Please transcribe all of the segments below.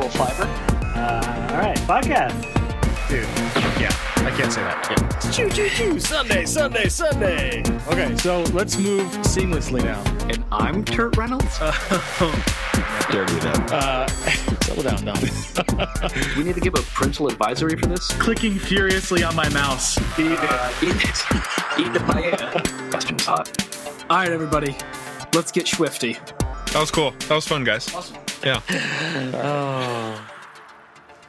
Rural Fiber. Uh, all right, podcast. Dude, yeah, I can't say that. Yeah. Choo choo choo. Sunday, Sunday, Sunday. Okay, so let's move seamlessly now. And I'm Kurt Reynolds. Dare do that. Uh, settle down, Dom. We need to give a parental advisory for this? Clicking furiously on my mouse. Eat it. Eat it. Eat the paella. Question's hot. All right, everybody, let's get swifty. That was cool. That was fun, guys. Awesome. Yeah.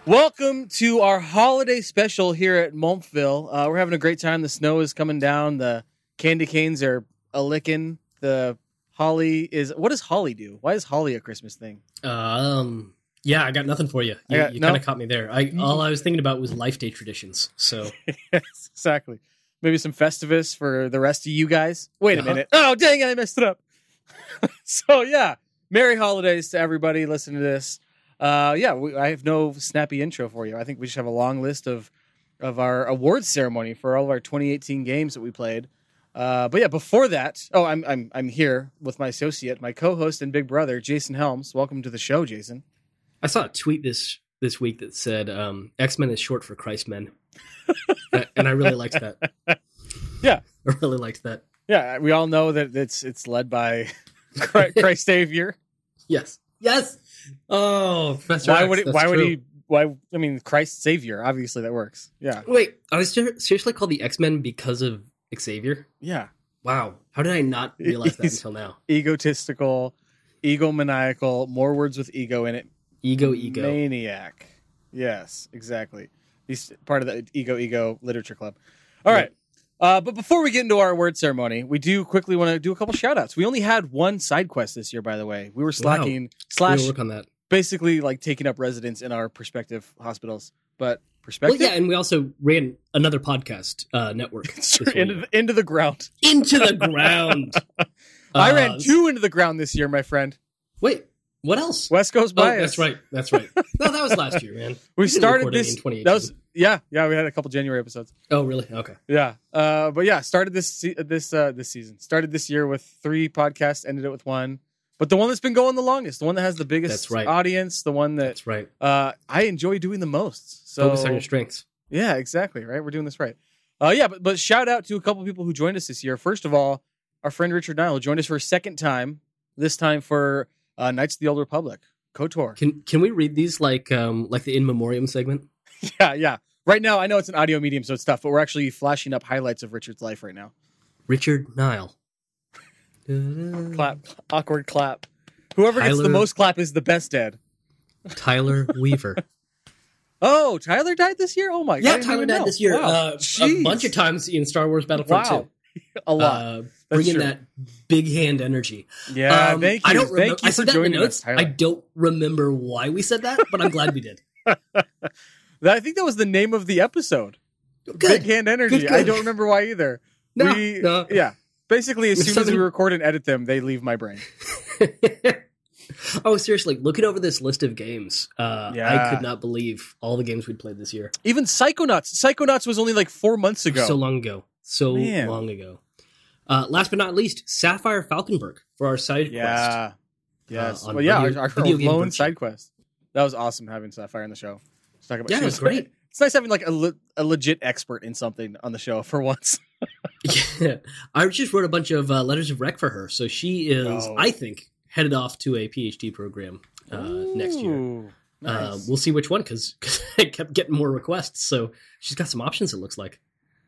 Welcome to our holiday special here at Montville. Uh, we're having a great time. The snow is coming down. The candy canes are a licking. The holly is. What does holly do? Why is holly a Christmas thing? Um. Yeah, I got nothing for you. You, you no. kind of caught me there. I all I was thinking about was life day traditions. So yes, exactly. Maybe some Festivus for the rest of you guys. Wait a Uh-huh. minute. Oh, dang it, I messed it up. so, yeah, Merry Holidays to everybody listening to this. Uh, yeah, we, I have no snappy intro for you. I think we just have a long list of of our awards ceremony for all of our 2018 games that we played. Uh, but yeah, before that, oh, I'm I'm I'm here with my associate, my co-host and big brother, Jason Helms. Welcome to the show, Jason. I saw a tweet this this week that said um, X Men is short for Christ Men, and I really liked that. Yeah. I really liked that. Yeah, we all know that it's it's led by Christ, Christ Savior. Yes. Yes. Oh, Professor why X, would it, that's why would he why I mean Christ Savior obviously that works yeah Wait, I was ser- seriously called the X Men because of Xavier. yeah Wow, how did I not realize that He's- until now? egotistical egomaniacal more words with ego in it Ego, ego. maniac yes exactly he's part of the ego ego literature club All Yeah. right, uh, but before we get into our word ceremony we do quickly want to do a couple shout outs we only had one side quest this year by the way. We were slacking slash We'll work on that. basically like taking up residence in our prospective hospitals. But Well, perspective? yeah, and we also ran another podcast uh, network into, the, into the ground. Into the ground. I Uh, ran two into the ground this year, my friend. Wait, what else? West Coast Oh, bias. that's right. That's right. No, that was last year, man. We did started this. in 2018. That was yeah, yeah. We had a couple January episodes. Oh, really? Okay. Yeah, uh, but yeah, started this this uh, this season. Started this year with three podcasts. Ended it with one. But the one that's been going the longest, the one that has the biggest That's right. audience, the one that That's right. uh, I enjoy doing the most. So Focus on your strengths. Yeah, exactly. Right, we're doing this right. Uh, yeah, but but shout out to a couple people who joined us this year. First of all, our friend Richard Nile joined us for a second time. This time for uh, Knights of the Old Republic, Kotor. Can can we read these like um like the in memoriam segment? Yeah, yeah. Right now, I know it's an audio medium, so it's tough, but we're actually flashing up highlights of Richard's life right now. Richard Nile. Clap, awkward clap. Whoever gets the most clap is the best dead. Tyler Weaver. Oh, Tyler died this year. Oh my god! Yeah, Tyler died know. this year. Wow. Uh, a bunch of times in Star Wars Battlefront Wow. 2. a lot. Uh, bringing true. that big hand energy. yeah, Um, thank you. I don't thank remember. you I for said that in the notes. us, I don't remember why we said that, but I'm glad we did. I think that was the name of the episode. Good. Big hand energy. Good, I don't remember why either. No, we, no. Yeah. Basically, as It's soon as we record and edit them, they leave my brain. oh, seriously, looking over this list of games, uh, Yeah. I could not believe all the games we'd played this year. Even Psychonauts. Psychonauts was only like four months ago. So long ago. So Man. long ago. Uh, last but not least, Sapphire Falconberg for our side quest. yeah. Yes. Uh, well, yeah, video- our, our lone side quest. That was awesome having Sapphire on the show. Let's talk about Yeah, it was great. It's nice having like a, le- a legit expert in something on the show for once. Yeah. I just wrote a bunch of uh, letters of rec for her. So she is, Oh. I think, headed off to a PhD program uh, next year. Ooh, Uh, we'll see which one because I kept getting more requests. So she's got some options, it looks like.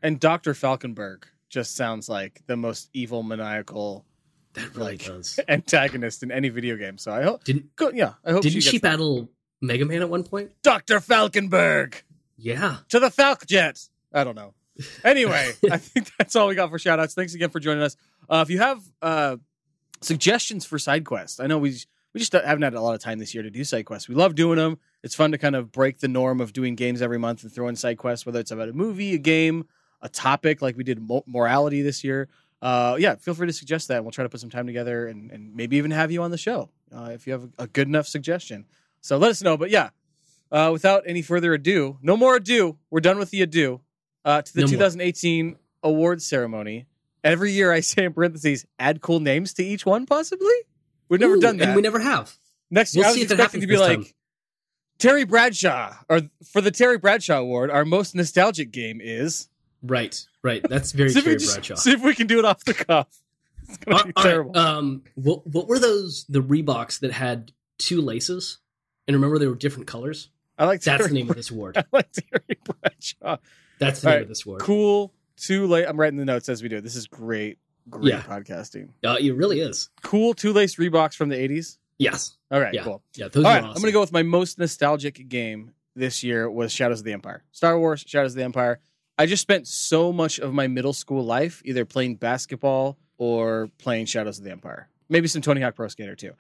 And Dr. Falkenberg just sounds like the most evil, maniacal That really Like- does. antagonist in any video game. So I hope, Didn't, go, yeah, I hope didn't she, she, gets that. battle Mega Man at one point? Dr. Falkenberg Yeah. to the Falkjet. I don't know. Anyway, I think that's all we got for shout outs. Thanks again for joining us. Uh, if you have uh, suggestions for side quests, I know we we just haven't had a lot of time this year to do side quests. We love doing them. It's fun to kind of break the norm of doing games every month and throw in side quests, whether it's about a movie, a game, a topic, like we did mo- morality this year. Uh, yeah, feel free to suggest that. We'll try to put some time together and, and maybe even have you on the show uh, if you have a, a good enough suggestion. So let us know. But yeah, uh, without any further ado, no more ado. We're done with the ado. Uh, to the No more. 2018 awards ceremony. Every year I say in parentheses, add cool names to each one, possibly? We've never Ooh, done that. And we never have. Next year, we'll I was see if it expecting to be like time. Terry Bradshaw, or for the Terry Bradshaw Award, our most nostalgic game is. Right, right. That's very see, Terry just- Bradshaw. see if we can do it off the cuff. It's gonna All- be all right, terrible. Um, what what were those the Reeboks that had two laces? And remember, they were different colors. I like That's Terry, the name of this award. I like Terry Bradshaw. That's the All name right, of this award. Cool. Too late. I'm writing the notes as we do it. This is great. Great Yeah. podcasting. Uh, it really is. Cool two laced Reeboks from the 80s. Yes. All right, Yeah. cool. Yeah. Those All are right, awesome. I'm going to go with my most nostalgic game this year was Shadows of the Empire. Star Wars, Shadows of the Empire. I just spent so much of my middle school life either playing basketball or playing Shadows of the Empire. Maybe some Tony Hawk Pro Skater too.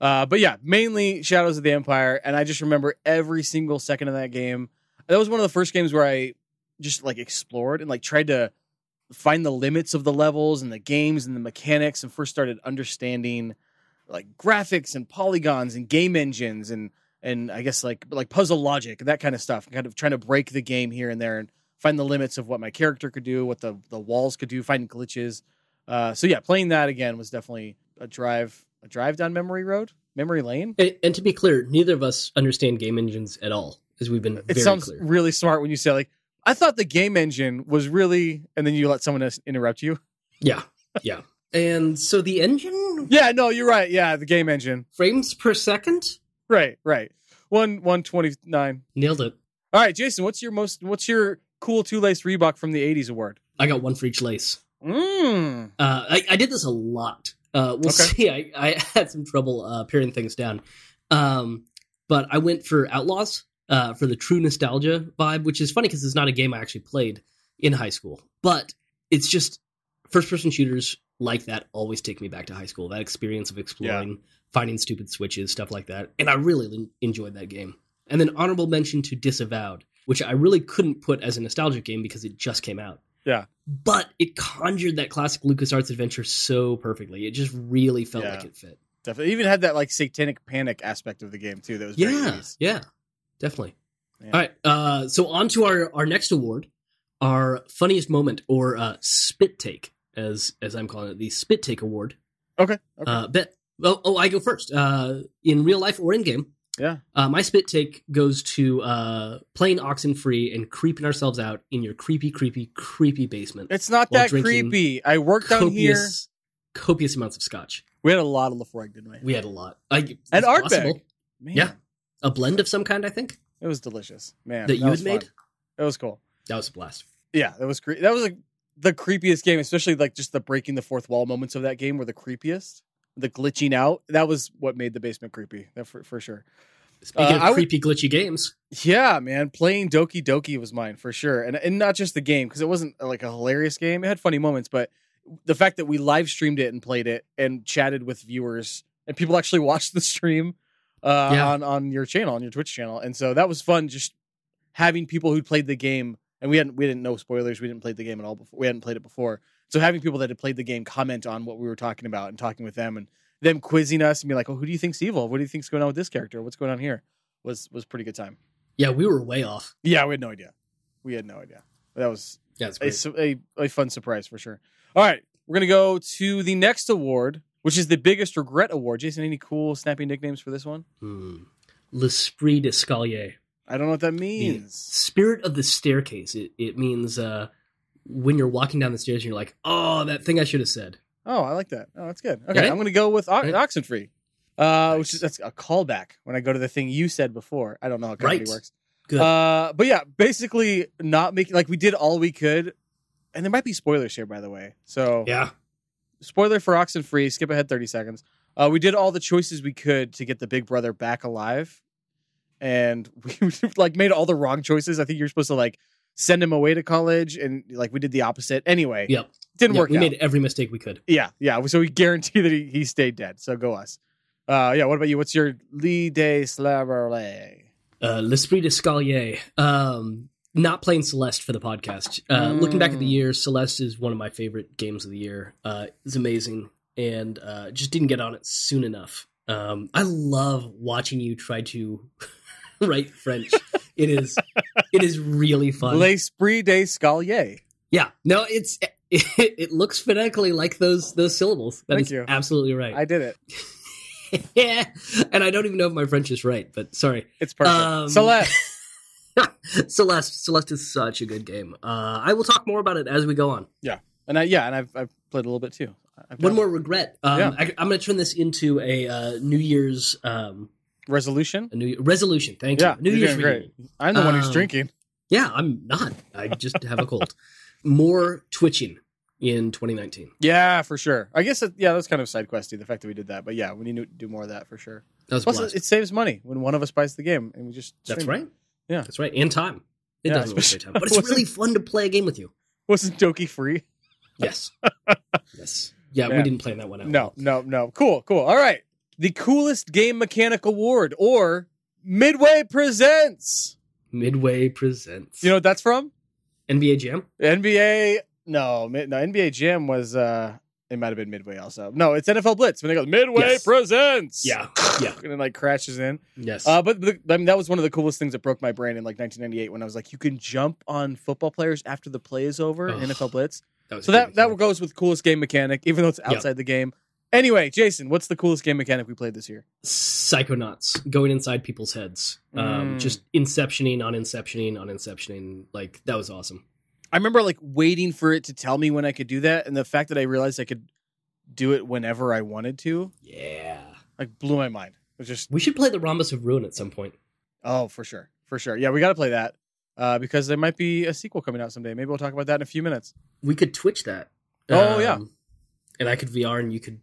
Uh, but yeah, mainly Shadows of the Empire. And I just remember every single second of that game. That was one of the first games where I just like explored and like tried to find the limits of the levels and the games and the mechanics and first started understanding like graphics and polygons and game engines and and I guess like like puzzle logic and that kind of stuff. Kind of trying to break the game here and there and find the limits of what my character could do, what the the walls could do, finding glitches. Uh, so yeah, playing that again was definitely a drive a drive down memory road, memory lane. And, and to be clear, neither of us understand game engines at all, as we've been It very sounds clear. really smart when you say like I thought the game engine was really, and then you let someone else interrupt you. Yeah. Yeah. And so the engine Yeah, no, you're right. Yeah, the game engine. frames per second Right, right. One one twenty nine. nailed it. All right, Jason, what's your most what's your cool two lace Reebok from the '80s award? I got one for each lace. Mm. Uh, I, I did this a lot. Uh, we'll Okay. see. I, I had some trouble uh, paring things down. Um, but I went for Outlaws uh, for the true nostalgia vibe, which is funny because it's not a game I actually played in high school. But it's just first person shooters like that always take me back to high school. That experience of exploring, finding stupid switches, stuff like that. And I really enjoyed that game. And then honorable mention to Disavowed, which I really couldn't put as a nostalgic game because it just came out. Yeah. But it conjured that classic LucasArts adventure so perfectly. It just really felt Yeah. like it fit. Definitely. It even had that like satanic panic aspect of the game too. That was very Yeah. 80s. Yeah. Definitely. Yeah. All right. Uh, so on to our, our next award, our funniest moment or uh, spit take, as as I'm calling it, the spit take award. Okay. okay. Uh, bet. Oh, oh, I go first. Uh, in real life or in game, yeah. uh, my spit take goes to uh, playing Oxenfree and creeping ourselves out in your creepy, creepy, creepy basement. It's not that creepy. I worked down here. copious, copious amounts of scotch. We had a lot of Laphroaig, didn't we? We had a lot. I, and it's Ardbeg. possible. Man, Yeah. A blend of some kind, I think, It was delicious. Man. that you was had made. It was cool. That was a blast. Yeah, that was that was like the creepiest game, especially like just the breaking the fourth wall moments of that game were the creepiest. The glitching out, that was what made the basement creepy. That for, for sure. Speaking Uh, of I would- creepy, glitchy games, Yeah, man, playing Doki Doki was mine for sure, and and not just the game because it wasn't uh, like a hilarious game. It had funny moments, but the fact that we live streamed it and played it and chatted with viewers and people actually watched the stream uh, Yeah. on on your channel, on your Twitch channel, and so that was fun. Just having people who played the game, and we hadn't we didn't know spoilers. We didn't play the game at all before. We hadn't played it before, so having people that had played the game comment on what we were talking about and talking with them and them quizzing us and be like, "Oh, who do you think's evil? What do you think's going on with this character? What's going on here?" was was pretty good time. yeah, we were way off. Yeah, we had no idea. We had no idea. That was Yeah, it's a, a, a fun surprise for sure. All right, we're gonna go to the next award, which is the biggest regret award. Jason, any cool snappy nicknames for this one? Hmm. L'esprit d'escalier, I don't know what that the means. spirit of the staircase. It it means uh, when you're walking down the stairs and you're like, oh, that thing I should have said. Oh, I like that. Oh, that's good. Okay, Right? I'm gonna go with o- Right. Oxenfree, uh, which is that's a callback when I go to the thing you said before. I don't know how comedy Right. works. Good. Uh, but yeah, basically not making like we did all we could, and there might be spoilers here, by the way. So yeah, spoiler for Oxenfree. Skip ahead thirty seconds. Uh, we did all the choices we could to get the Big Brother back alive, and we like made all the wrong choices. I think you're supposed to like send him away to college, and like we did the opposite. Anyway, Yep. didn't Yeah, work we out. made every mistake we could. yeah, yeah. So we guarantee that he, he stayed dead. So go us. Uh, yeah. What about you? What's your Lee de Slaverley? Uh, L'esprit d'escalier. Um, not playing Celeste for the podcast. Uh, Looking back at the Mm. year, Celeste is one of my favorite games of the year. Uh, it's amazing, and uh, just didn't get on it soon enough. Um, I love watching you try to write French. it is, it is really fun. L'esprit des Scalier. yeah, no, it's it, it looks phonetically like those those syllables. That Thank is you. absolutely right. I did it. yeah, and I don't even know if my French is right, but sorry. It's perfect. Um, Celeste. Celeste, Celeste is such a good game. Uh, I will talk more about it as we go on. Yeah, and I, yeah, and I've, I've played a little bit too. One more regret. Um, Yeah. I, I'm going to turn this into a uh, New Year's um, resolution. a New resolution. Thank Yeah, you. New Year's great. I'm the one who's Um, drinking. Yeah, I'm not. I just have a cold. More twitching in 2019. Yeah, for sure. I guess it, yeah, that's kind of side questy the fact that we did that, but yeah, we need to do more of that for sure. That Plus, it, it saves money when one of us buys the game and we just. That's it. right. Yeah. that's right. And time. It Yeah, doesn't waste time, but it's really fun to play a game with you. Wasn't Doki free? Yes. yes. Yeah, Yeah. we didn't plan that one out. No, no, no. Cool, cool. All right. The coolest game mechanic award or Midway presents. Midway presents. You know what that's from? NBA Jam. NBA. No, no. NBA Jam was. uh It might have been Midway also. No, it's NFL Blitz when they go Midway Yes. presents. Yeah. Yeah. and it like crashes in. Yes. Uh, but the, I mean, that was one of the coolest things that broke my brain in like 1998 when I was like, you can jump on football players after the play is over in Ugh. NFL Blitz. that So that that goes with coolest game mechanic, even though it's outside the game. Anyway, Jason, what's the coolest game mechanic we played this year? Psychonauts going inside people's heads. Um, Mm. Just inceptioning on inceptioning on inceptioning. Like that was awesome. I remember like waiting for it to tell me when I could do that, and the fact that I realized I could do it whenever I wanted to, Yeah. like blew my mind. It was just We should play the Rhombus of Ruin at some point. oh, for sure, for sure. Yeah, we got to play that uh, because there might be a sequel coming out someday. Maybe we'll talk about that in a few minutes. We could Twitch that. Oh, yeah. And I could VR and you could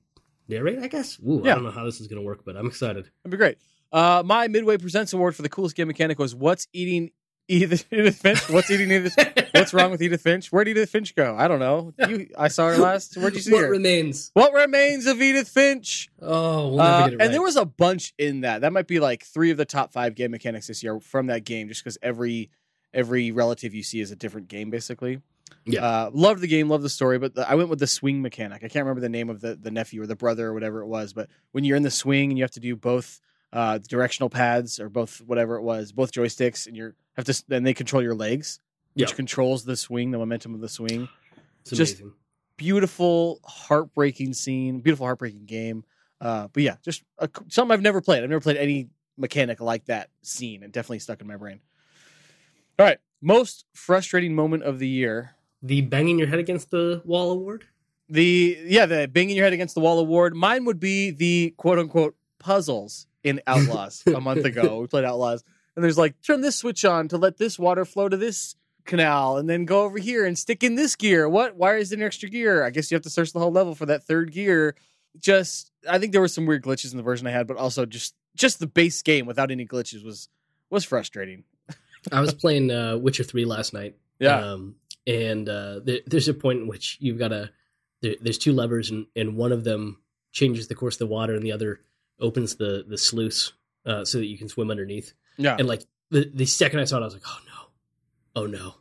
narrate, I guess. Ooh, Yeah. I don't know how this is going to work, but I'm excited. That'd be great. Uh, my Midway Presents award for the coolest game mechanic was what's eating Edith, Edith Finch? What's eating Edith? What's wrong with Edith Finch? Where'd Edith Finch go? I don't know. You, I saw her last. Where'd you see what her? remains? what remains of Edith Finch? Oh, we'll never Uh, get it right. And there was a bunch in that. That might be like three of the top five game mechanics this year from that game, just because every every relative you see is a different game, basically. Yeah. Uh, loved the game, loved the story, but the, I went with the swing mechanic. I can't remember the name of the, the nephew or the brother or whatever it was, but when you're in the swing and you have to do both uh, directional pads or both whatever it was, both joysticks, and you have to then they control your legs, which Yeah. controls the swing, the momentum of the swing it's just- amazing. beautiful, heartbreaking scene, beautiful, heartbreaking game. Uh, but yeah, just a, something I've never played. I've never played any mechanic like that scene. It definitely stuck in my brain. All right, most frustrating moment of the year. The banging your head against the wall award? The yeah, the banging your head against the wall award. Mine would be the quote unquote puzzles in Outlaws a month ago. We played Outlaws, and there's like turn this switch on to let this water flow to this canal, and then go over here and stick in this gear. What? Why is there an extra gear? I guess you have to search the whole level for that third gear. Just, I think there were some weird glitches in the version I had, but also just just the base game without any glitches was was frustrating. I was playing uh, Witcher 3 last night. Yeah, Um, and uh, there, there's a point in which you've got to, there, there's two levers, and, and one of them changes the course of the water, and the other opens the, the sluice uh, so that you can swim underneath. yeah, And like the, the second I saw it, I was like, oh no, oh no.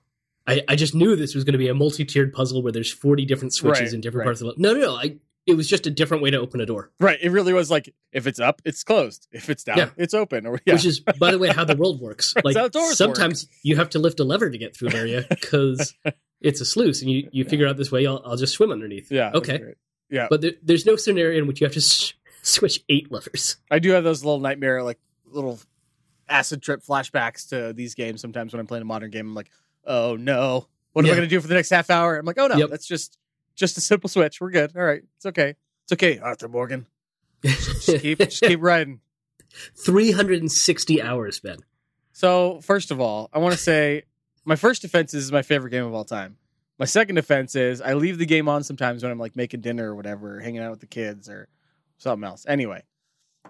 I, I just knew this was going to be a multi tiered puzzle where there's 40 different switches Right, in different right. parts of the No, no, no. I, it was just a different way to open a door, right. It really was like if it's up, it's closed. If it's down, Yeah. it's open. Or yeah, which is, by the way, how the world works. Like doors work. sometimes you have to lift a lever to get through an area because it's a sluice, and you, you figure out this way, I'll, I'll just swim underneath. yeah, Okay. Yeah, But there, there's no scenario in which you have to s- switch eight levers. I do have those little nightmare, like little acid trip flashbacks to these games. Sometimes when I'm playing a modern game, I'm like, oh no, what am I going to do for the next half hour? I'm like, oh no, Yep. that's just just a simple switch. We're good. All right, it's okay. It's okay, Arthur Morgan. Just keep just keep riding. 360 hours, Ben. So first of all, I want to say my first defense is my favorite game of all time. My second defense is I leave the game on sometimes when I'm like making dinner or whatever, hanging out with the kids or something else. Anyway,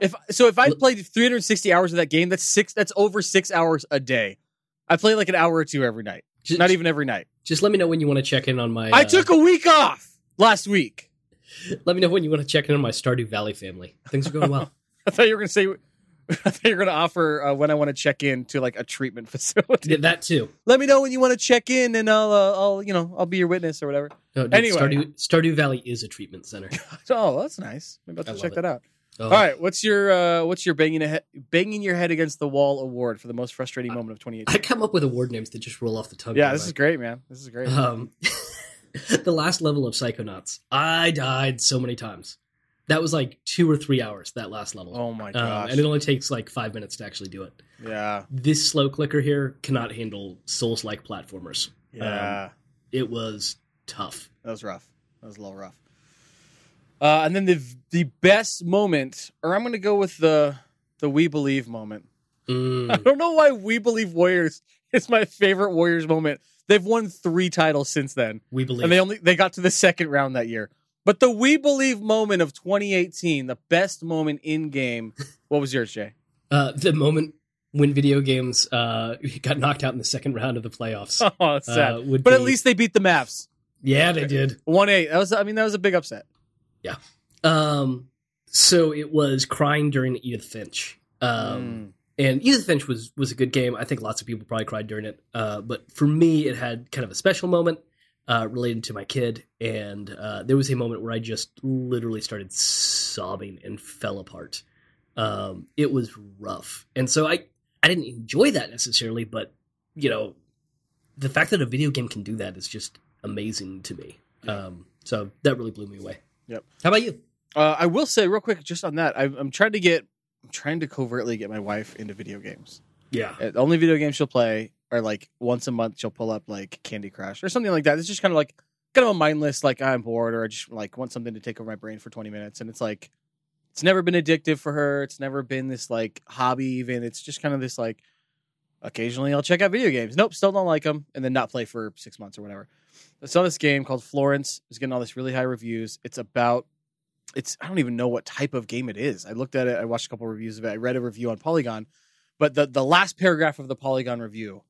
if so, if I Look- played 360 hours of that game, that's six. That's over six hours a day. I play like an hour or two every night. Just, Not even every night. Just let me know when you want to check in on my. I uh, took a week off last week. Let me know when you want to check in on my Stardew Valley family. Things are going well. I thought you were going to say. I thought you were going to offer uh, when I want to check in to like a treatment facility. Did that too. Let me know when you want to check in, and I'll, uh, I'll, you know, I'll be your witness or whatever. No, dude, Anyway. Stardew, Stardew Valley is a treatment center. Oh, that's nice. Maybe I'll I have to check that out. Oh, All right, what's your uh, what's your banging a he- banging your head against the wall award for the most frustrating moment of 2018? I come up with award names that just roll off the tongue. Yeah, this is great, man. This is great. Um, the last level of Psychonauts. I died so many times. That was like two or three hours that last level. Oh my Um, and it only takes like five minutes to actually do it. yeah. This slow clicker here cannot handle Souls like platformers. Yeah. It was tough. That was rough. That was a little rough. Uh, and then the the best moment, or I'm going to go with the the We Believe moment. I Mm, don't know why We Believe Warriors is my favorite Warriors moment. They've won three titles since then, we believe. and they only they got to the second round that year. But the We Believe moment of 2018, the best moment in game. What was yours, Jay? uh, the moment when video games uh, got knocked out in the second round of the playoffs. Oh, that's sad. Uh, but at least they beat the Mavs. yeah, they did. One eight. That was. I mean, that was a big upset. Um, so it was crying during Edith Finch. Um, Mm. and Edith Finch was was a good game. I think lots of people probably cried during it. Uh, but for me, it had kind of a special moment uh, related to my kid, and uh, there was a moment where I just literally started sobbing and fell apart. Um, it was rough, and so I I didn't enjoy that necessarily, but you know, the fact that a video game can do that is just amazing to me. Um, so that really blew me away. Yep. How about you? Uh, I will say real quick, just on that, I, I'm trying to get, I'm trying to covertly get my wife into video games. Yeah. Uh, The only video games she'll play are like once a month. She'll pull up like Candy Crush or something like that. It's just kind of like kind of a mindless, like I'm bored or I just like want something to take over my brain for 20 minutes. And it's like, it's never been addictive for her. It's never been this like hobby. Even it's just kind of this like, occasionally I'll check out video games. Nope, still don't like them, and then not play for six months or whatever. I saw this game called Florence. It's getting all this really high reviews. It's about it's I don't even know what type of game it is. I looked at it, I watched a couple reviews of it. I read a review on Polygon, but the the last paragraph of the Polygon review,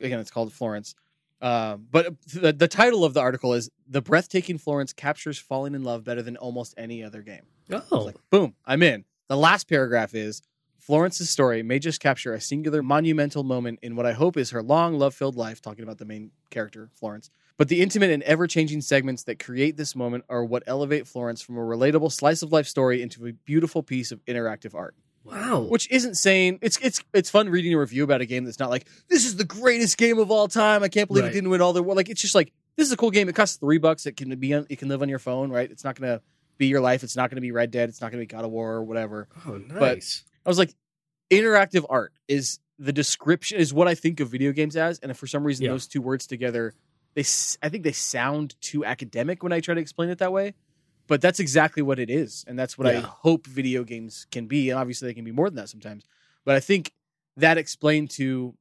again, it's called Florence. Uh, but the, the title of the article is "The Breathtaking Florence Captures Falling in Love Better Than Almost Any Other Game." I Oh, like, boom, I'm in. The last paragraph is Florence's story may just capture a singular monumental moment in what I hope is her long, love filled life, talking about the main character, Florence. But the intimate and ever changing segments that create this moment are what elevate Florence from a relatable slice of life story into a beautiful piece of interactive art. wow. Which isn't saying it's it's it's fun reading a review about a game that's not like this is the greatest game of all time. I can't believe Right. it didn't win all the like. It's just like this is a cool game. It costs three bucks. It can be on, it can live on your phone, right? It's not gonna be your life. It's not gonna be Red Dead. It's not gonna be God of War or whatever. oh, but- nice. I was like, interactive art is the description is what I think of video games as, and if for some reason Yeah. those two words together, they I think they sound too academic when I try to explain it that way. But that's exactly what it is, and that's what I hope video games can be. And obviously, they can be more than that sometimes. But I think that explained to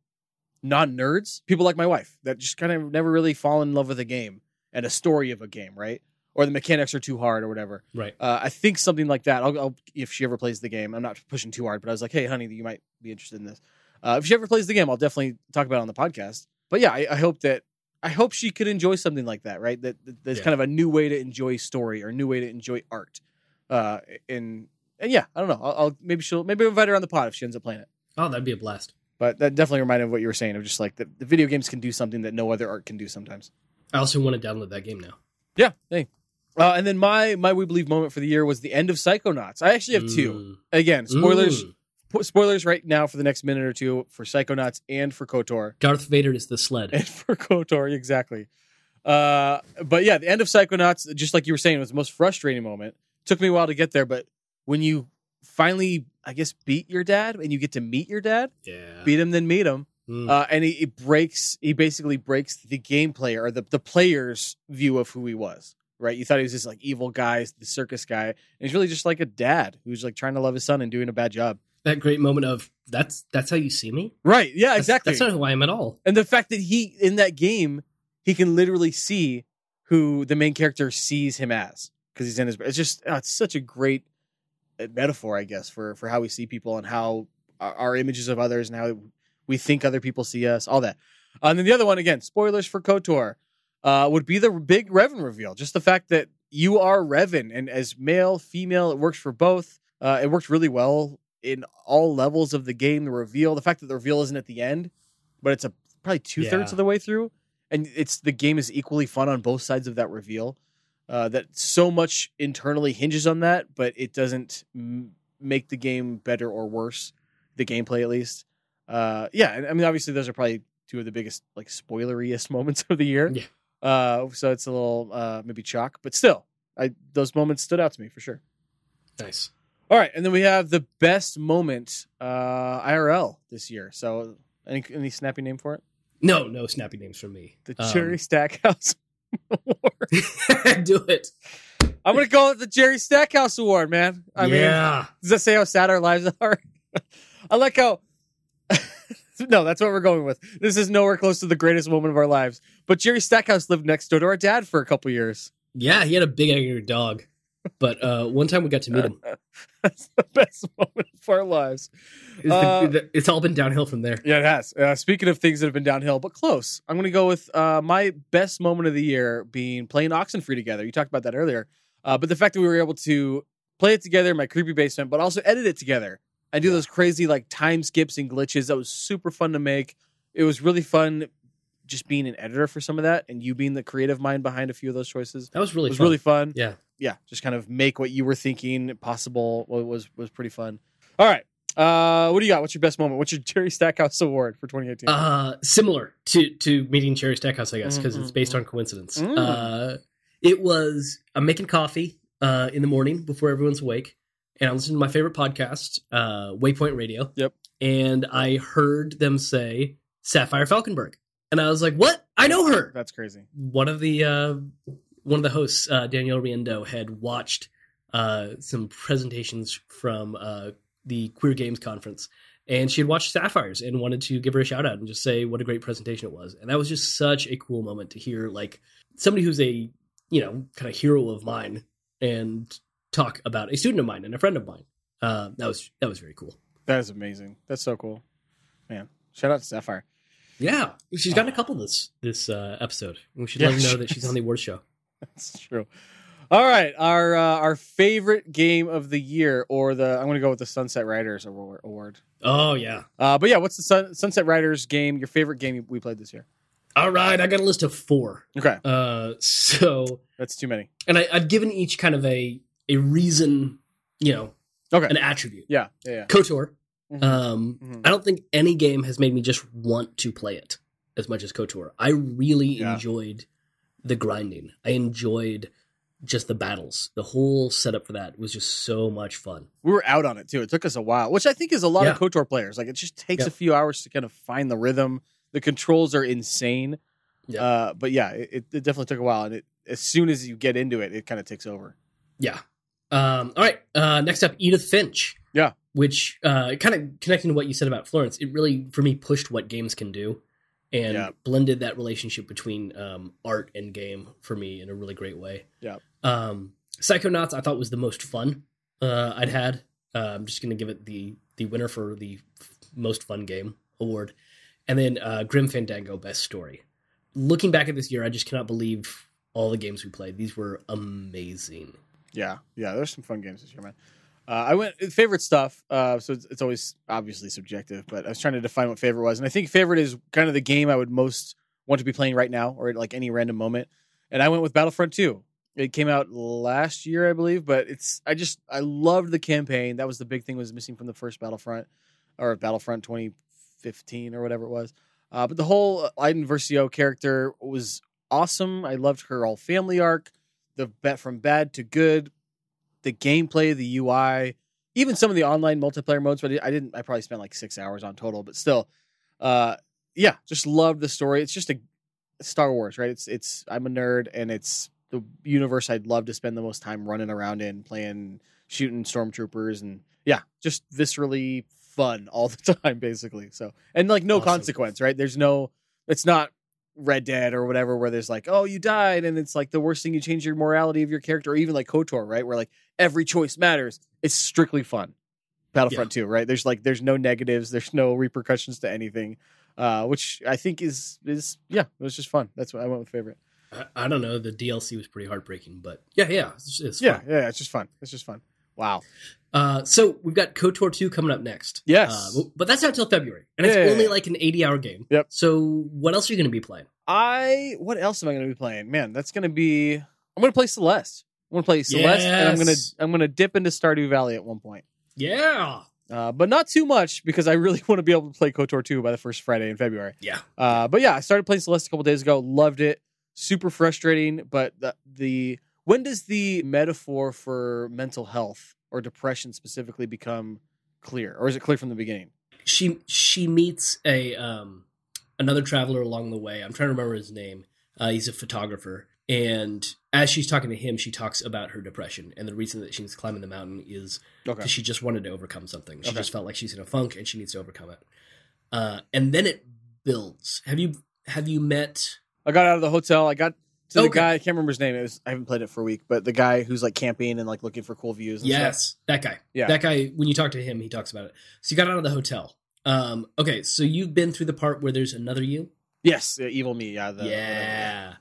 non nerds, people like my wife, that just kind of never really fall in love with a game and a story of a game, right? Or the mechanics are too hard or whatever. Right. Uh, I think something like that. I'll, I'll if she ever plays the game. I'm not pushing too hard, but I was like, hey, honey, you might be interested in this. Uh, if she ever plays the game, I'll definitely talk about it on the podcast. But yeah, I, I hope that I hope she could enjoy something like that, right? That, that there's Yeah. kind of a new way to enjoy story or a new way to enjoy art. Uh, and and yeah, I don't know. I'll, I'll maybe she'll maybe I'll invite her on the pod if she ends up playing it. Oh, that'd be a blast. But that definitely reminded me of what you were saying of just like the, the video games can do something that no other art can do sometimes. I also want to download that game now. Yeah, hey. Uh, and then my my we believe moment for the year was the end of Psychonauts. I actually have two. Mm. Again, spoilers Mm. po- spoilers right now for the next minute or two for Psychonauts and for KOTOR. Darth Vader is the sled. And for KOTOR, exactly. Uh, but yeah, the end of Psychonauts, just like you were saying, was the most frustrating moment. Took me a while to get there, but when you finally, I guess, beat your dad and you get to meet your dad, yeah. beat him, then meet him, Mm. uh, and he, he breaks, he basically breaks the gameplay or the, the player's view of who he was. Right, you thought he was this like evil guy, the circus guy, and he's really just like a dad who's like trying to love his son and doing a bad job. that great moment of that's that's how you see me. Right? Yeah, That's- exactly. That's, not who I am at all. and the fact that he in that game he can literally see who the main character sees him as because he's in his. It's just oh, it's such a great uh, metaphor, I guess, for for how we see people and how our, our images of others and how we think other people see us. All that. Uh, and then the other one again, spoilers for Kotor, uh, would be the big Revan reveal. Just the fact that you are Revan, and as male, female, it works for both. Uh, it worked really well in all levels of the game. The reveal, the fact that the reveal isn't at the end, but it's a probably two thirds Yeah. of the way through, and it's the game is equally fun on both sides of that reveal. Uh, that so much internally hinges on that, but it doesn't m- make the game better or worse. The gameplay, at least. Uh, yeah, I mean, obviously, those are probably two of the biggest, like, spoileriest moments of the year. Yeah. Uh, so it's a little uh, maybe chalk, but still, I those moments stood out to me for sure. Nice. All right, and then we have the best moment uh, IRL this year. So, any any snappy name for it? No, no snappy names for me. The Um, Jerry Stackhouse Award. do it. I'm gonna call it the Jerry Stackhouse Award, man. I mean, yeah. does that say how sad our lives are? I like how. no, that's what we're going with. This is nowhere close to the greatest moment of our lives. But Jerry Stackhouse lived next door to our dad for a couple years. yeah, he had a big angry dog. But uh, one time we got to meet him. That's the best moment of our lives. It's, Uh, the- it's all been downhill from there. Yeah, it has. Uh, speaking of things that have been downhill, but close, I'm going to go with uh, my best moment of the year being playing Oxenfree together. You talked about that earlier, uh, but the fact that we were able to play it together in my creepy basement, but also edit it together and do those crazy like time skips and glitches. That was super fun to make. It was really fun just being an editor for some of that, and you being the creative mind behind a few of those choices. That was really it was fun. really fun. yeah. Yeah, just kind of make what you were thinking possible was was, was pretty fun. All right. Uh, what do you got? What's your best moment? What's your Jerry Stackhouse Award for 2018? Uh, similar to to meeting Cherry Stackhouse, I guess, because it's based on coincidence. Mm. Uh, it was I'm making coffee uh, in the morning before everyone's awake, and I listened to my favorite podcast, uh, Waypoint Radio. Yep. And I heard them say Sapphire Falconberg, and I was like, "What? I know her." That's crazy. One of the uh, one of the hosts, uh, Danielle Riendeau, had watched uh, some presentations from uh, the Queer Games Conference, and she had watched Sapphires and wanted to give her a shout out and just say what a great presentation it was. And that was just such a cool moment to hear, like somebody who's a you know kind of hero of mine and talk about a student of mine and a friend of mine. Uh, that was that was very cool. That is amazing. That's so cool, man. Shout out to Sapphire. Yeah, she's gotten a couple this this uh, episode. We should Yeah, let her know that she's on the awards show. That's true. All right, our uh, our favorite game of the year, or the I'm going to go with the Sunset Riders award. award. Oh yeah. Uh, but yeah, what's the Sun, Sunset Riders game? Your favorite game we played this year? All right, I got a list of four. Okay, Uh, so that's too many. and I, I've given each kind of a a reason, you know, Okay, an attribute. yeah, yeah, yeah. Kotor. Mhm. Um, Mhm. I don't think any game has made me just want to play it as much as Kotor. I really Yeah. enjoyed the grinding. I enjoyed just the battles. The whole setup for that was just so much fun. we were out on it too. It took us a while, which I think is a lot of Yeah. Kotor players. Like it just takes Yeah. a few hours to kind of find the rhythm. The controls are insane. Yeah. Uh, but yeah, it, it definitely took a while, and it, as soon as you get into it, it kind of takes over. Yeah. Um, all right. Uh, next up, Edith Finch. Yeah. Which uh, kind of connecting to what you said about Florence, it really for me pushed what games can do, and Yeah. blended that relationship between um, art and game for me in a really great way. Yeah. Um, Psychonauts I thought was the most fun uh, I'd had. Uh, I'm just going to give it the the winner for the f- most fun game award, and then uh, Grim Fandango best story. Looking back at this year, I just cannot believe all the games we played. These were amazing. Yeah, yeah. There's some fun games this year, man. Uh, I went favorite stuff. Uh, so it's, it's always obviously subjective, but I was trying to define what favorite was, and I think favorite is kind of the game I would most want to be playing right now, or at like any random moment. And I went with Battlefront 2. It came out last year, I believe, but it's I just I loved the campaign. That was the big thing was missing from the first Battlefront or Battlefront 2015 or whatever it was. Uh, but the whole Iden Versio character was awesome. I loved her all family arc, the bet from bad to good, the gameplay, the UI, even some of the online multiplayer modes. But I didn't. I probably spent like six hours on total, but still, uh, yeah, just loved the story. It's just a Star Wars, right? It's it's. I'm a nerd, and it's the universe I'd love to spend the most time running around in, playing, shooting stormtroopers, and yeah, just viscerally fun all the time, basically. So and like no Awesome. consequence, right? There's no. It's not Red Dead or whatever, where there's like, oh, you died, and it's like the worst thing you change your morality of your character, or even like Kotor, right? Where like every choice matters. It's strictly fun. Battlefront 2, right? There's like there's no negatives, there's no repercussions to anything. Uh, which I think is is yeah, it was just fun. That's what I went with favorite. I, I don't know. The DLC was pretty heartbreaking, but yeah, yeah, it's, it's Yeah, fun. yeah, it's just fun. It's just fun. Wow. Uh, so we've got KOTOR 2 coming up next. Yes. Uh, but that's not till February, and it's Yeah. only like an 80 hour game. Yep. So what else are you going to be playing? I what else am I going to be playing? Man, that's going to be I'm going to play Celeste. I'm going to play Celeste, and I'm going to I'm going to dip into Stardew Valley at one point. Yeah. Uh, but not too much because I really want to be able to play KOTOR 2 by the first Friday in February. Yeah. Uh, but yeah, I started playing Celeste a couple days ago. Loved it. Super frustrating, but the, the when does the metaphor for mental health or depression specifically become clear, or is it clear from the beginning? she she meets a um another traveler along the way. I'm trying to remember his name. Uh, he's a photographer, and as she's talking to him, she talks about her depression and the reason that she's climbing the mountain is Okay. because she just wanted to overcome something. She Okay. just felt like she's in a funk and she needs to overcome it. Uh, and then it builds. Have you have you met? I got out of the hotel. I got to the guy. I can't remember his name. It was I haven't played it for a week, but the guy who's like camping and like looking for cool views. And stuff. Yes, that guy. Yeah. that guy. When you talk to him, he talks about it. So you got out of the hotel. Um, okay, so you've been through the part where there's another you. Yes. evil me. Yeah. The, yeah,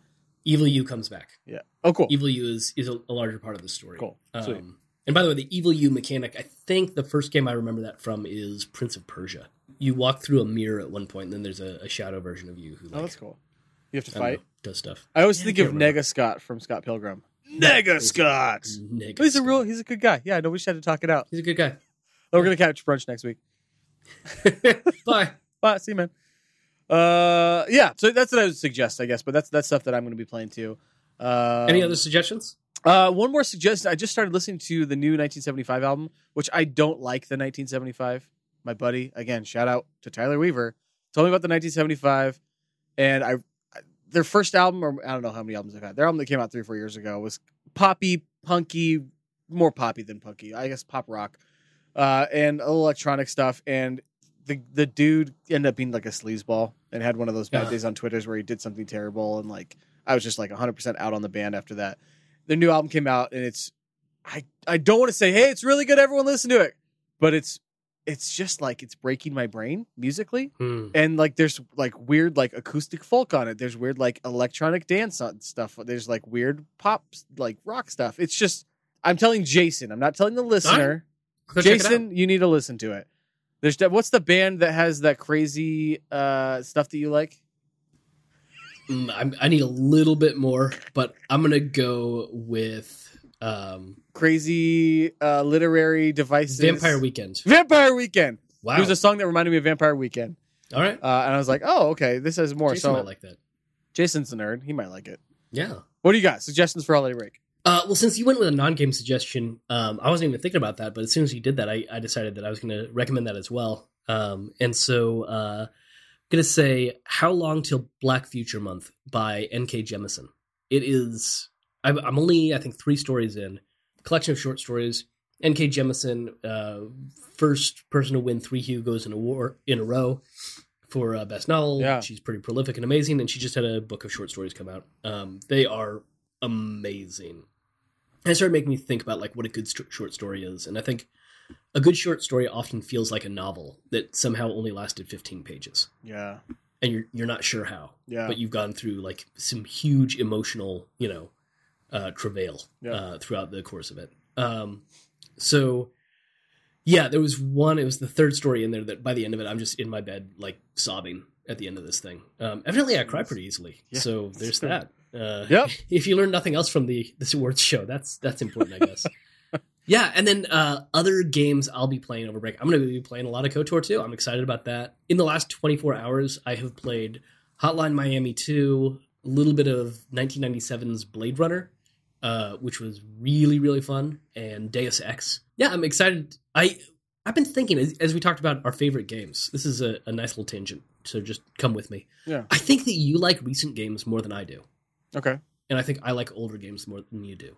evil you comes back. Yeah. Oh, cool. Evil You is is a, a larger part of the story. Cool. Sweet. Um, and by the way, the Evil You mechanic, I think the first game I remember that from is Prince of Persia. You walk through a mirror at one point, and then there's a, a shadow version of you who like oh, that's cool. You have to fight. know, does stuff. I always Yeah, think I of remember. Nega Scott from Scott Pilgrim. Nega Scott. Nick He's a real. He's a good guy. Yeah. I know we just had to talk it out. He's a good guy. Oh, we're gonna catch brunch next week. Bye. Bye. See you, man. Uh, yeah. So that's what I would suggest, I guess. But that's that's stuff that I'm gonna be playing too. Uh, Any other suggestions? Uh, one more suggestion. I just started listening to the new 1975 album, which I don't like the 1975. My buddy, again, shout out to Tyler Weaver, told me about the 1975, and I- their first album, or I don't know how many albums they've had. Their album that came out three or four years ago was poppy, punky, more poppy than punky. I guess pop rock, uh, and a little electronic stuff. And the the dude ended up being like a sleazeball and had one of those bad Yeah. days on Twitter's where he did something terrible, and like I was just like 100 percent out on the band after that their new album came out and it's I I don't want to say hey it's really good everyone listen to it but it's it's just like it's breaking my brain musically Hmm. and like there's like weird like acoustic folk on it. There's weird like electronic dance on stuff. There's like weird pop like rock stuff. It's just I'm telling Jason. I'm not telling the listener. It Jason you need to listen to it. There's what's the band that has that crazy uh stuff that you like? Mm, I'm, I need a little bit more, but I'm gonna go with um, crazy uh literary devices Vampire Weekend. Vampire Weekend Wow. It was a song that reminded me of Vampire Weekend, All right. uh, and I was like, "Oh, okay, this has more." Jason so might like that. Jason's a nerd; he might like it. Yeah. What do you got? Suggestions for holiday break? Uh, well, since you went with a non-game suggestion, um, I wasn't even thinking about that. But as soon as you did that, I, I decided that I was going to recommend that as well. Um, and so, uh, I'm going to say "How Long Till Black Future Month" by N.K. Jemisin. It is. I'm, I'm only, I think, three stories in. Collection of short stories. N.K. Jemisin, uh, first person to win three Hugos in a war in a row for uh, best novel. Yeah. She's pretty prolific and amazing, and she just had a book of short stories come out. Um, they are amazing. And it started making me think about like what a good st- short story is, and I think a good short story often feels like a novel that somehow only lasted 15 pages, Yeah, and you're you're not sure how, yeah, but you've gone through like some huge emotional, you know, uh, travail Yeah. uh, throughout the course of it. Um, so yeah, there was one. It was the third story in there that by the end of it, I'm just in my bed like sobbing at the end of this thing. Um, evidently, I cry pretty easily, Yeah, so there's true. that. Uh, Yep. If you learn nothing else from the this awards show, that's that's important, I guess. yeah, and then uh, other games I'll be playing over break. I'm going to be playing a lot of KOTOR too. I'm excited about that. In the last 24 hours, I have played Hotline Miami 2, a little bit of 1997's Blade Runner, uh, which was really really fun, and Deus Ex. Yeah, I'm excited. I I've been thinking as, as we talked about our favorite games. This is a, a nice little tangent, so just come with me. Yeah. I think that you like recent games more than I do, okay, and I think I like older games more than you do.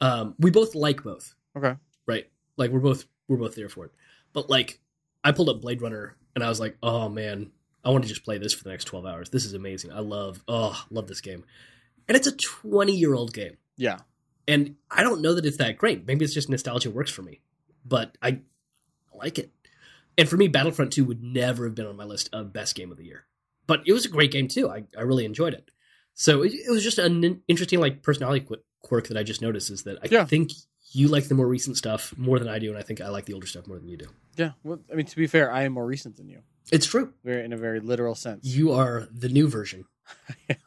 Um, we both like both, okay, right? Like we're both we're both there for it. But like, I pulled up Blade Runner, and I was like, oh man, I want to just play this for the next twelve hours. This is amazing. I love oh love this game, and it's a twenty year old game. Yeah, And I don't know that it's that great. Maybe it's just nostalgia works for me, but I like it. And for me, Battlefront 2 would never have been on my list of best game of the year. But it was a great game too. I, I really enjoyed it. So it, it was just an interesting like personality qu- quirk that I just noticed is that I Yeah. think you like the more recent stuff more than I do, and I think I like the older stuff more than you do. yeah. Well, I mean, to be fair, I am more recent than you, It's true. very in a very literal sense. You are the new version.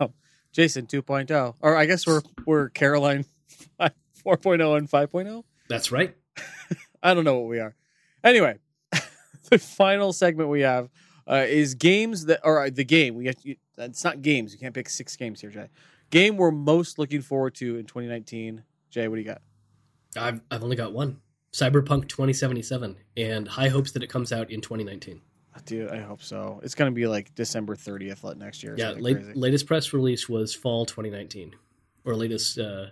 Jason 2.0, or I guess we're we're Caroline 4.0 and 5.0. That's right. I don't know what we are. Anyway, the final segment we have uh, is games that, or uh, the game. We get it's not games. You can't pick six games here, Jay. Game we're most looking forward to in 2019. Jay, what do you got? I've I've only got one. Cyberpunk 2077 and high hopes that it comes out in 2019. Dude, I hope so. It's gonna be like December 30th like, next year. Yeah, late, latest press release was fall 2019 or latest uh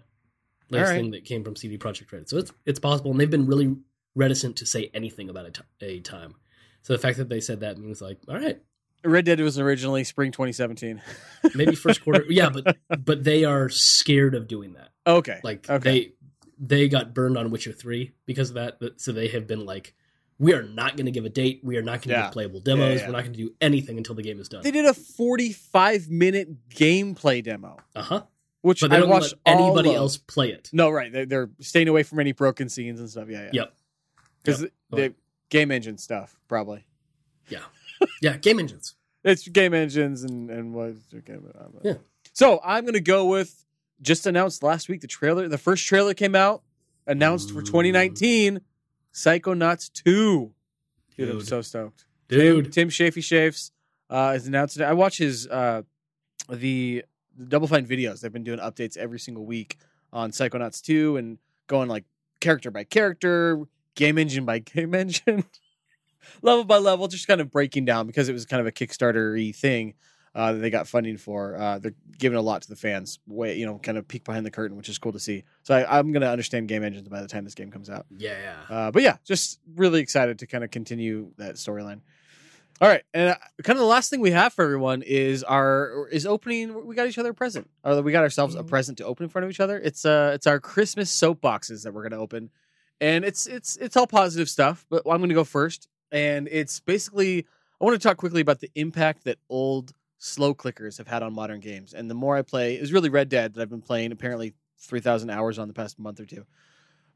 latest right. thing that came from CD Projekt Red. So it's it's possible and they've been really reticent to say anything about a time. So the fact that they said that means like, all right, Red Dead was originally spring 2017. maybe first quarter. yeah, but but they are scared of doing that. Okay. Like Okay. they they got burned on Witcher three because of that. So they have been like, we are not going to give a date. We are not going to Yeah. give playable demos. yeah. We're not going to do anything until the game is done. They did a 45 minute gameplay demo, Uh huh. which But they I don't watched let anybody of. else play it. No, right. They're, they're staying away from any broken scenes and stuff. Yeah, yeah. Yep. Because Yep. the game engine stuff, probably. Yeah, yeah, game engines. It's game engines and and what? Okay, Yeah. So I'm gonna go with just announced last week. The trailer, the first trailer came out, announced for 2019. Psychonauts 2. Dude, I'm so stoked. Dude. Tim Shafey Shafes uh, is announced. I watch his uh, the, the Double Fine videos. They've been doing updates every single week on Psychonauts 2 and going like character by character, game engine by game engine, level by level, just kind of breaking down because it was kind of a Kickstarter thing uh, that they got funding for. Uh, they're giving a lot to the fans, way you know, kind of peek behind the curtain, which is cool to see. So I, I'm going to understand game engines by the time this game comes out. Yeah. yeah. Uh, but yeah, just really excited to kind of continue that storyline. All right, and uh, kind of the last thing we have for everyone is our is opening. We got each other a present, or we got ourselves a Mhm. present to open in front of each other. It's uh, it's our Christmas soap boxes that we're gonna open, and it's it's it's all positive stuff. But I'm gonna go first, and it's basically I want to talk quickly about the impact that old slow clickers have had on modern games. And the more I play, it was really Red Dead that I've been playing. Apparently, three thousand hours on the past month or two.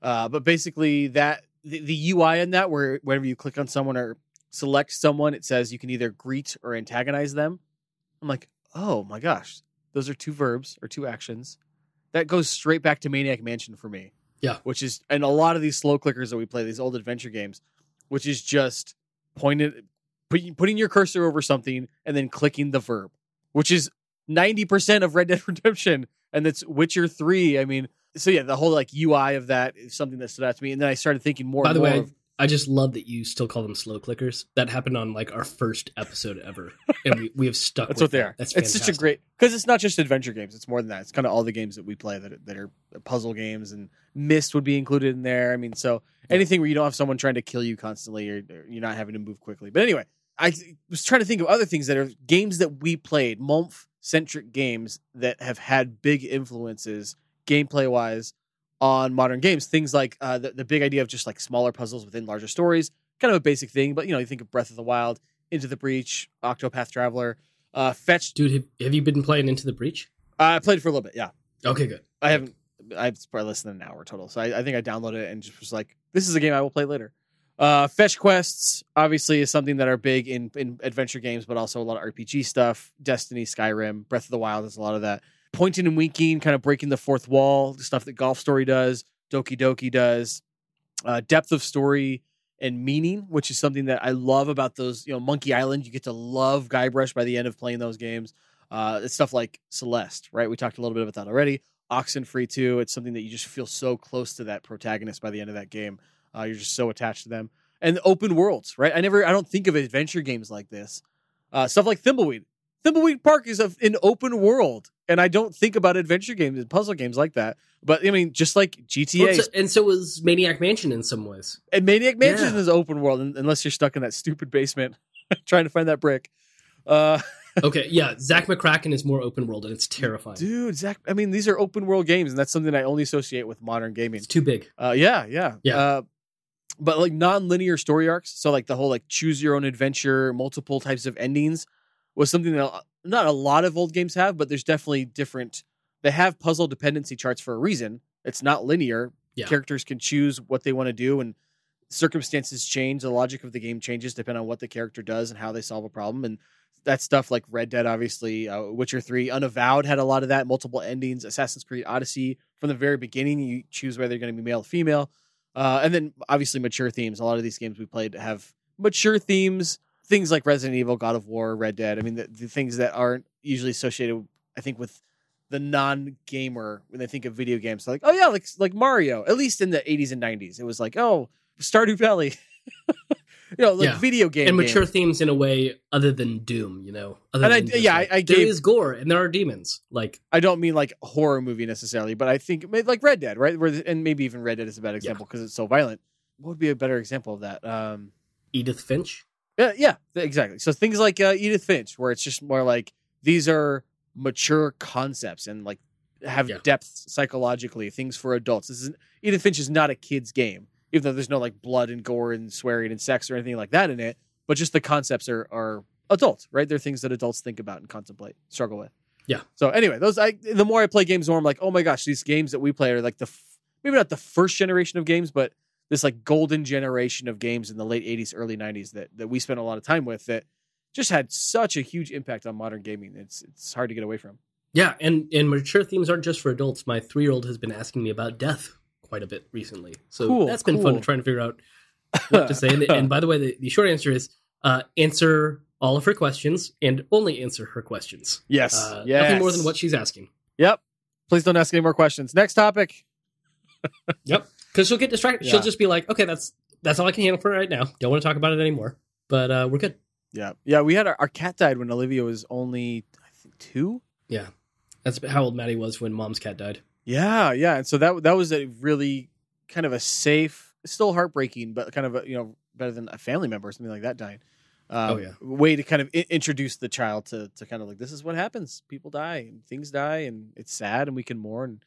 Uh, but basically, that the, the UI in that, where whenever you click on someone or select someone, it says you can either greet or antagonize them. I'm like, oh my gosh, those are two verbs or two actions. That goes straight back to Maniac Mansion for me. Yeah. Which is, and a lot of these slow clickers that we play, these old adventure games, which is just pointed, putting your cursor over something and then clicking the verb, which is 90% of Red Dead Redemption. And that's Witcher 3. I mean, so yeah, the whole like UI of that is something that stood out to me. And then I started thinking more By the way, of, I just love that you still call them slow clickers. That happened on like our first episode ever, and we, we have stuck. That's what they are. That's it's such a great because it's not just adventure games. It's more than that. It's kind of all the games that we play that are, that are puzzle games, and Myst would be included in there. I mean, so anything where you don't have someone trying to kill you constantly, or, or you're not having to move quickly. But anyway, I was trying to think of other things that are games that we played, Monf centric games that have had big influences gameplay wise on modern games. Things like uh, the, the big idea of just like smaller puzzles within larger stories, kind of a basic thing. But you know, you think of Breath of the Wild, Into the Breach, Octopath Traveler, uh, Fetch. Dude, have, have you been playing Into the Breach? I played for a little bit. Yeah, Okay, good. I haven't. I've probably less than an hour total. So I, I think I downloaded it and just was like, this is a game I will play later. Uh, fetch quests obviously is something that are big in, in adventure games, but also a lot of RPG stuff. Destiny, Skyrim, Breath of the Wild is a lot of that. Pointing and winking, kind of breaking the fourth wall, the stuff that Golf Story does, Doki Doki does. Uh, depth of story and meaning, which is something that I love about those. You know, Monkey Island, you get to love Guybrush by the end of playing those games. Uh, it's stuff like Celeste, right? We talked a little bit about that already. Oxenfree too. It's something that you just feel so close to that protagonist by the end of that game. Uh, you're just so attached to them. And open worlds, right? I never, I don't think of adventure games like this. Uh, stuff like Thimbleweed. Thimbleweed Park is a, an open world, and I don't think about adventure games and puzzle games like that. But I mean, just like GTA Well, so- and so was Maniac Mansion in some ways. and Maniac Mansion Yeah. is open world, unless you're stuck in that stupid basement trying to find that brick. Uh, Okay, yeah, Zak McKracken is more open world, and it's terrifying. dude, Zak. I mean, these are open world games, and that's something I only associate with modern gaming. It's too big. Uh, yeah, yeah, Yeah. Uh, but like non-linear story arcs, so like the whole like choose your own adventure, multiple types of endings, was something that uh, not a lot of old games have, but there's definitely different. They have puzzle dependency charts for a reason. It's not linear. Yeah. Characters can choose what they want to do, and circumstances change. The logic of the game changes depending on what the character does and how they solve a problem. And that stuff like Red Dead, obviously, uh, Witcher Three, Unavowed had a lot of that. Multiple endings. Assassin's Creed Odyssey, from the very beginning, you choose whether you're going to be male or female. Uh, and then obviously mature themes. A lot of these games we played have mature themes. Things like Resident Evil, God of War, Red Dead. I mean, the, the things that aren't usually associated, I think, with the non-gamer when they think of video games. They're like, oh yeah, like like Mario. At least in the 80s and 90s, it was like, oh, Stardew Valley. you know, like Yeah. video game and mature games. themes in a way other than Doom, you know. Other And I- just, yeah, like, I- I there gave- is gore and there are demons. Like I don't mean like horror movie necessarily, but I think like Red Dead, right? Where and maybe even Red Dead is a bad example because it's so violent. What would be a better example of that? Um, Edith Finch. yeah, yeah, exactly. So things like uh, Edith Finch, where it's just more like these are mature concepts and like have Yeah. depth psychologically, things for adults. This is Edith Finch is not a kid's game, even though there's no like blood and gore and swearing and sex or anything like that in it. But just the concepts are are adult, right? They're things that adults think about and contemplate, struggle with. Yeah. So anyway, those I the more I play games, the more I'm like, oh my gosh, these games that we play are like the f- maybe not the first generation of games, but this like golden generation of games in the late 80s early 90s that that we spent a lot of time with that just had such a huge impact on modern gaming it's it's hard to get away from Yeah, and and mature themes aren't just for adults. My three year old has been asking me about death quite a bit recently, so Cool, that's been fun cool. trying to figure out what to say. And, and by the way, the, the short answer is uh, answer all of her questions and only answer her questions. yes Uh, yes Nothing more than what she's asking. yep please don't ask any more questions next topic Yep. Because she'll get distracted. Yeah. She'll just be like, "Okay, that's that's all I can handle for right now. Don't want to talk about it anymore." But uh, we're good. yeah yeah we had our, our cat died when olivia was only i think two Yeah, that's how old Maddie was when Mom's cat died. Yeah yeah and so that that was a really kind of a safe still heartbreaking but kind of a, you know better than a family member or something like that dying. Um, Oh, yeah. way to kind of I- introduce the child to to kind of like this is what happens. People die and things die and it's sad and we can mourn.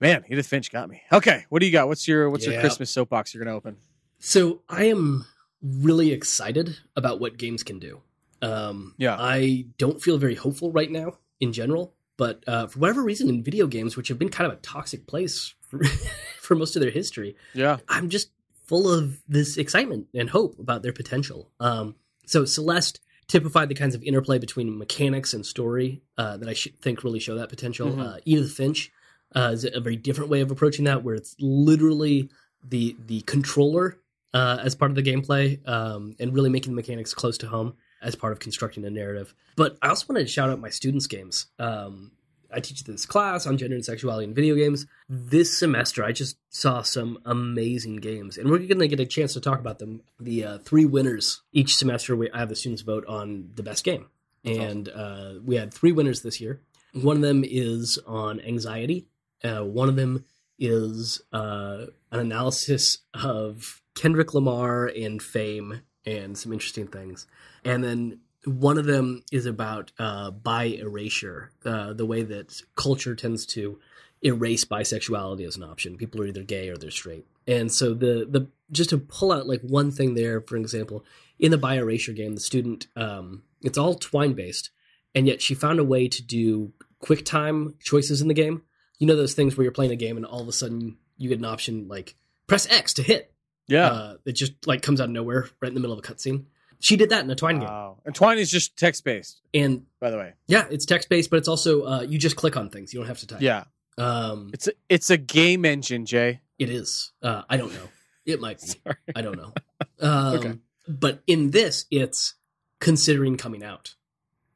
Man edith finch got me. Okay what do you got? What's your what's your christmas soapbox you're gonna open? So I am really excited about what games can do. Um, Yeah. I don't feel very hopeful right now in general, but uh, for whatever reason, in video games, which have been kind of a toxic place for, for most of their history, yeah I'm just full of this excitement and hope about their potential. Um, so Celeste typified the kinds of interplay between mechanics and story uh, that I sh- think really show that potential. Mhm. Uh, Edith Finch uh, is a very different way of approaching that, where it's literally the the controller uh, as part of the gameplay um, and really making the mechanics close to home as part of constructing a narrative. But I also wanted to shout out my students' games. Um, I teach this class on gender and sexuality in video games. This semester, I just saw some amazing games, and we're going to get a chance to talk about them. The uh, three winners each semester, we, I have the students vote on the best game, and uh, we had three winners this year. One of them is on anxiety. Uh, one of them is uh, an analysis of Kendrick Lamar and fame and some interesting things. And then one of them is about uh, bi erasure, uh, the way that culture tends to erase bisexuality as an option. People are either gay or they're straight. And so the the just to pull out like one thing there, for example, in the bi erasure game, the student um, it's all twine based, and yet she found a way to do quick time choices in the game. You know those things where you're playing a game and all of a sudden you get an option like press X to hit. Yeah Uh, it just like comes out of nowhere right in the middle of a cutscene. She did that in a Twine game, wow and twine is just text based and by the way yeah, it's text based, but it's also uh, you just click on things. You don't have to type. yeah um, it's a, it's a game engine jay it is. Uh, I don't know. It might be. Sorry. I don't know. Um, Okay. But in this, it's considering coming out,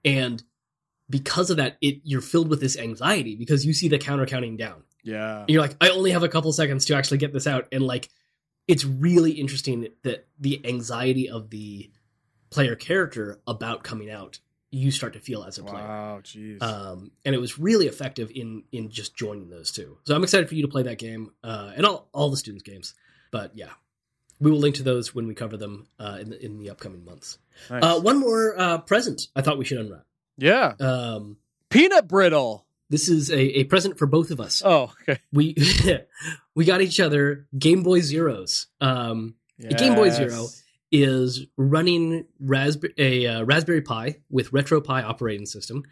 and because of that, it you're filled with this anxiety because you see the counter counting down. yeah And you're like, I only have a couple seconds to actually get this out, and like, it's really interesting that the anxiety of the player character about coming out, you start to feel as a player. wow jeez Um, and it was really effective in in just joining those two. So I'm excited for you to play that game uh, and all all the students' games. But yeah, we will link to those when we cover them uh, in the in the upcoming months. Nice. Uh, one more uh, present I thought we should unwrap. yeah Um, peanut brittle this is a, a present for both of us. oh okay We we got each other Game Boy Zeros. Um, A Game Boy Zero is running Raspberry a uh, Raspberry Pi with RetroPie operating system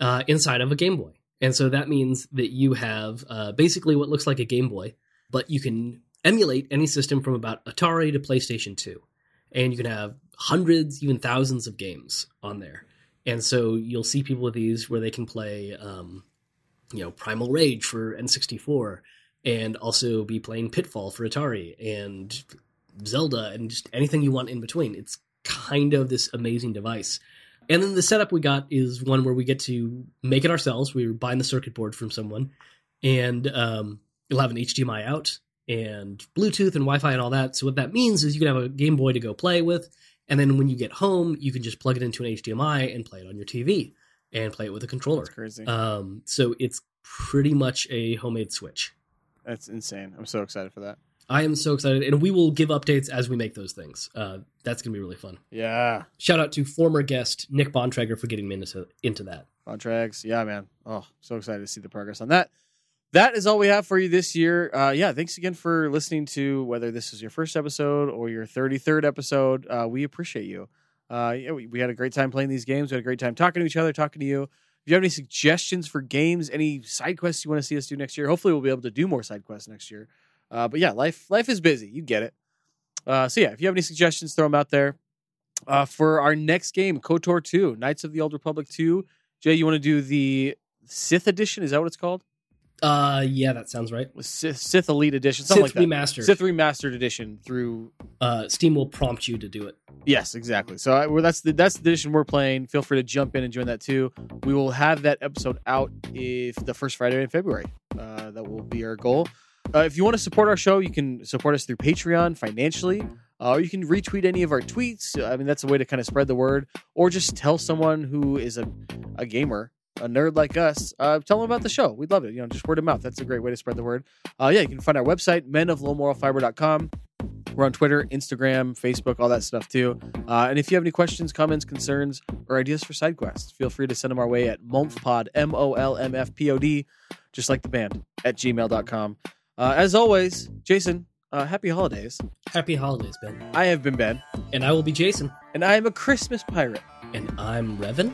uh, inside of a Game Boy, and so that means that you have uh, basically what looks like a Game Boy, but you can emulate any system from about Atari to PlayStation Two, and you can have hundreds, even thousands of games on there. And so you'll see people with these where they can play, um, you know, Primal Rage for N64, and also be playing Pitfall for Atari, and Zelda and just anything you want in between. It's kind of this amazing device. And then the setup we got is one where we get to make it ourselves. We're buying the circuit board from someone, and um, you'll have an HDMI out and Bluetooth and Wi Fi and all that. So, what that means is you can have a Game Boy to go play with. And then when you get home, you can just plug it into an HDMI and play it on your TV and play it with a controller. That's crazy. Um, so, it's pretty much a homemade Switch. That's insane. I'm so excited for that. I am so excited, and we will give updates as we make those things. Uh, that's going to be really fun. Yeah. Shout out to former guest Nick Bontrager for getting me into into that. Contracts. Yeah, man. Oh, so excited to see the progress on that. That is all we have for you this year. Uh, yeah, thanks again for listening to whether this is your first episode or your 33rd episode. Uh, we appreciate you. Uh, yeah, we, we had a great time playing these games. We had a great time talking to each other, talking to you. If you have any suggestions for games, any side quests you want to see us do next year, hopefully we'll be able to do more side quests next year. Uh, but yeah, life life is busy. You get it. Uh, so yeah, if you have any suggestions, throw them out there. Uh, for our next game, KOTOR 2, Knights of the Old Republic 2. Jay, you want to do the Sith edition? Is that what it's called? Uh, yeah, that sounds right. Sith, Sith Elite edition, something Sith like that. Remastered. Sith Remastered edition through. uh, Steam will prompt you to do it. Yes, exactly. So I, well, that's the that's the edition we're playing. Feel free to jump in and join that too. We will have that episode out if the first Friday in February. Uh, that will be our goal. Uh, if you want to support our show, you can support us through Patreon financially, uh, or you can retweet any of our tweets. I mean, that's a way to kind of spread the word, or just tell someone who is a, a gamer, a nerd like us, uh, tell them about the show. We'd love it. You know, just word of mouth. That's a great way to spread the word. Uh, yeah, you can find our website, menoflowmoralfiber.com. We're on Twitter, Instagram, Facebook, all that stuff too. Uh, and if you have any questions, comments, concerns, or ideas for side quests, feel free to send them our way at molmfpod, M O L M F P O D, just like the band, at gmail.com. Uh, as always, Jason, uh, happy holidays. Happy holidays, Ben. I have been Ben, And I will be Jason. and I am a Christmas pirate. And I'm Revan.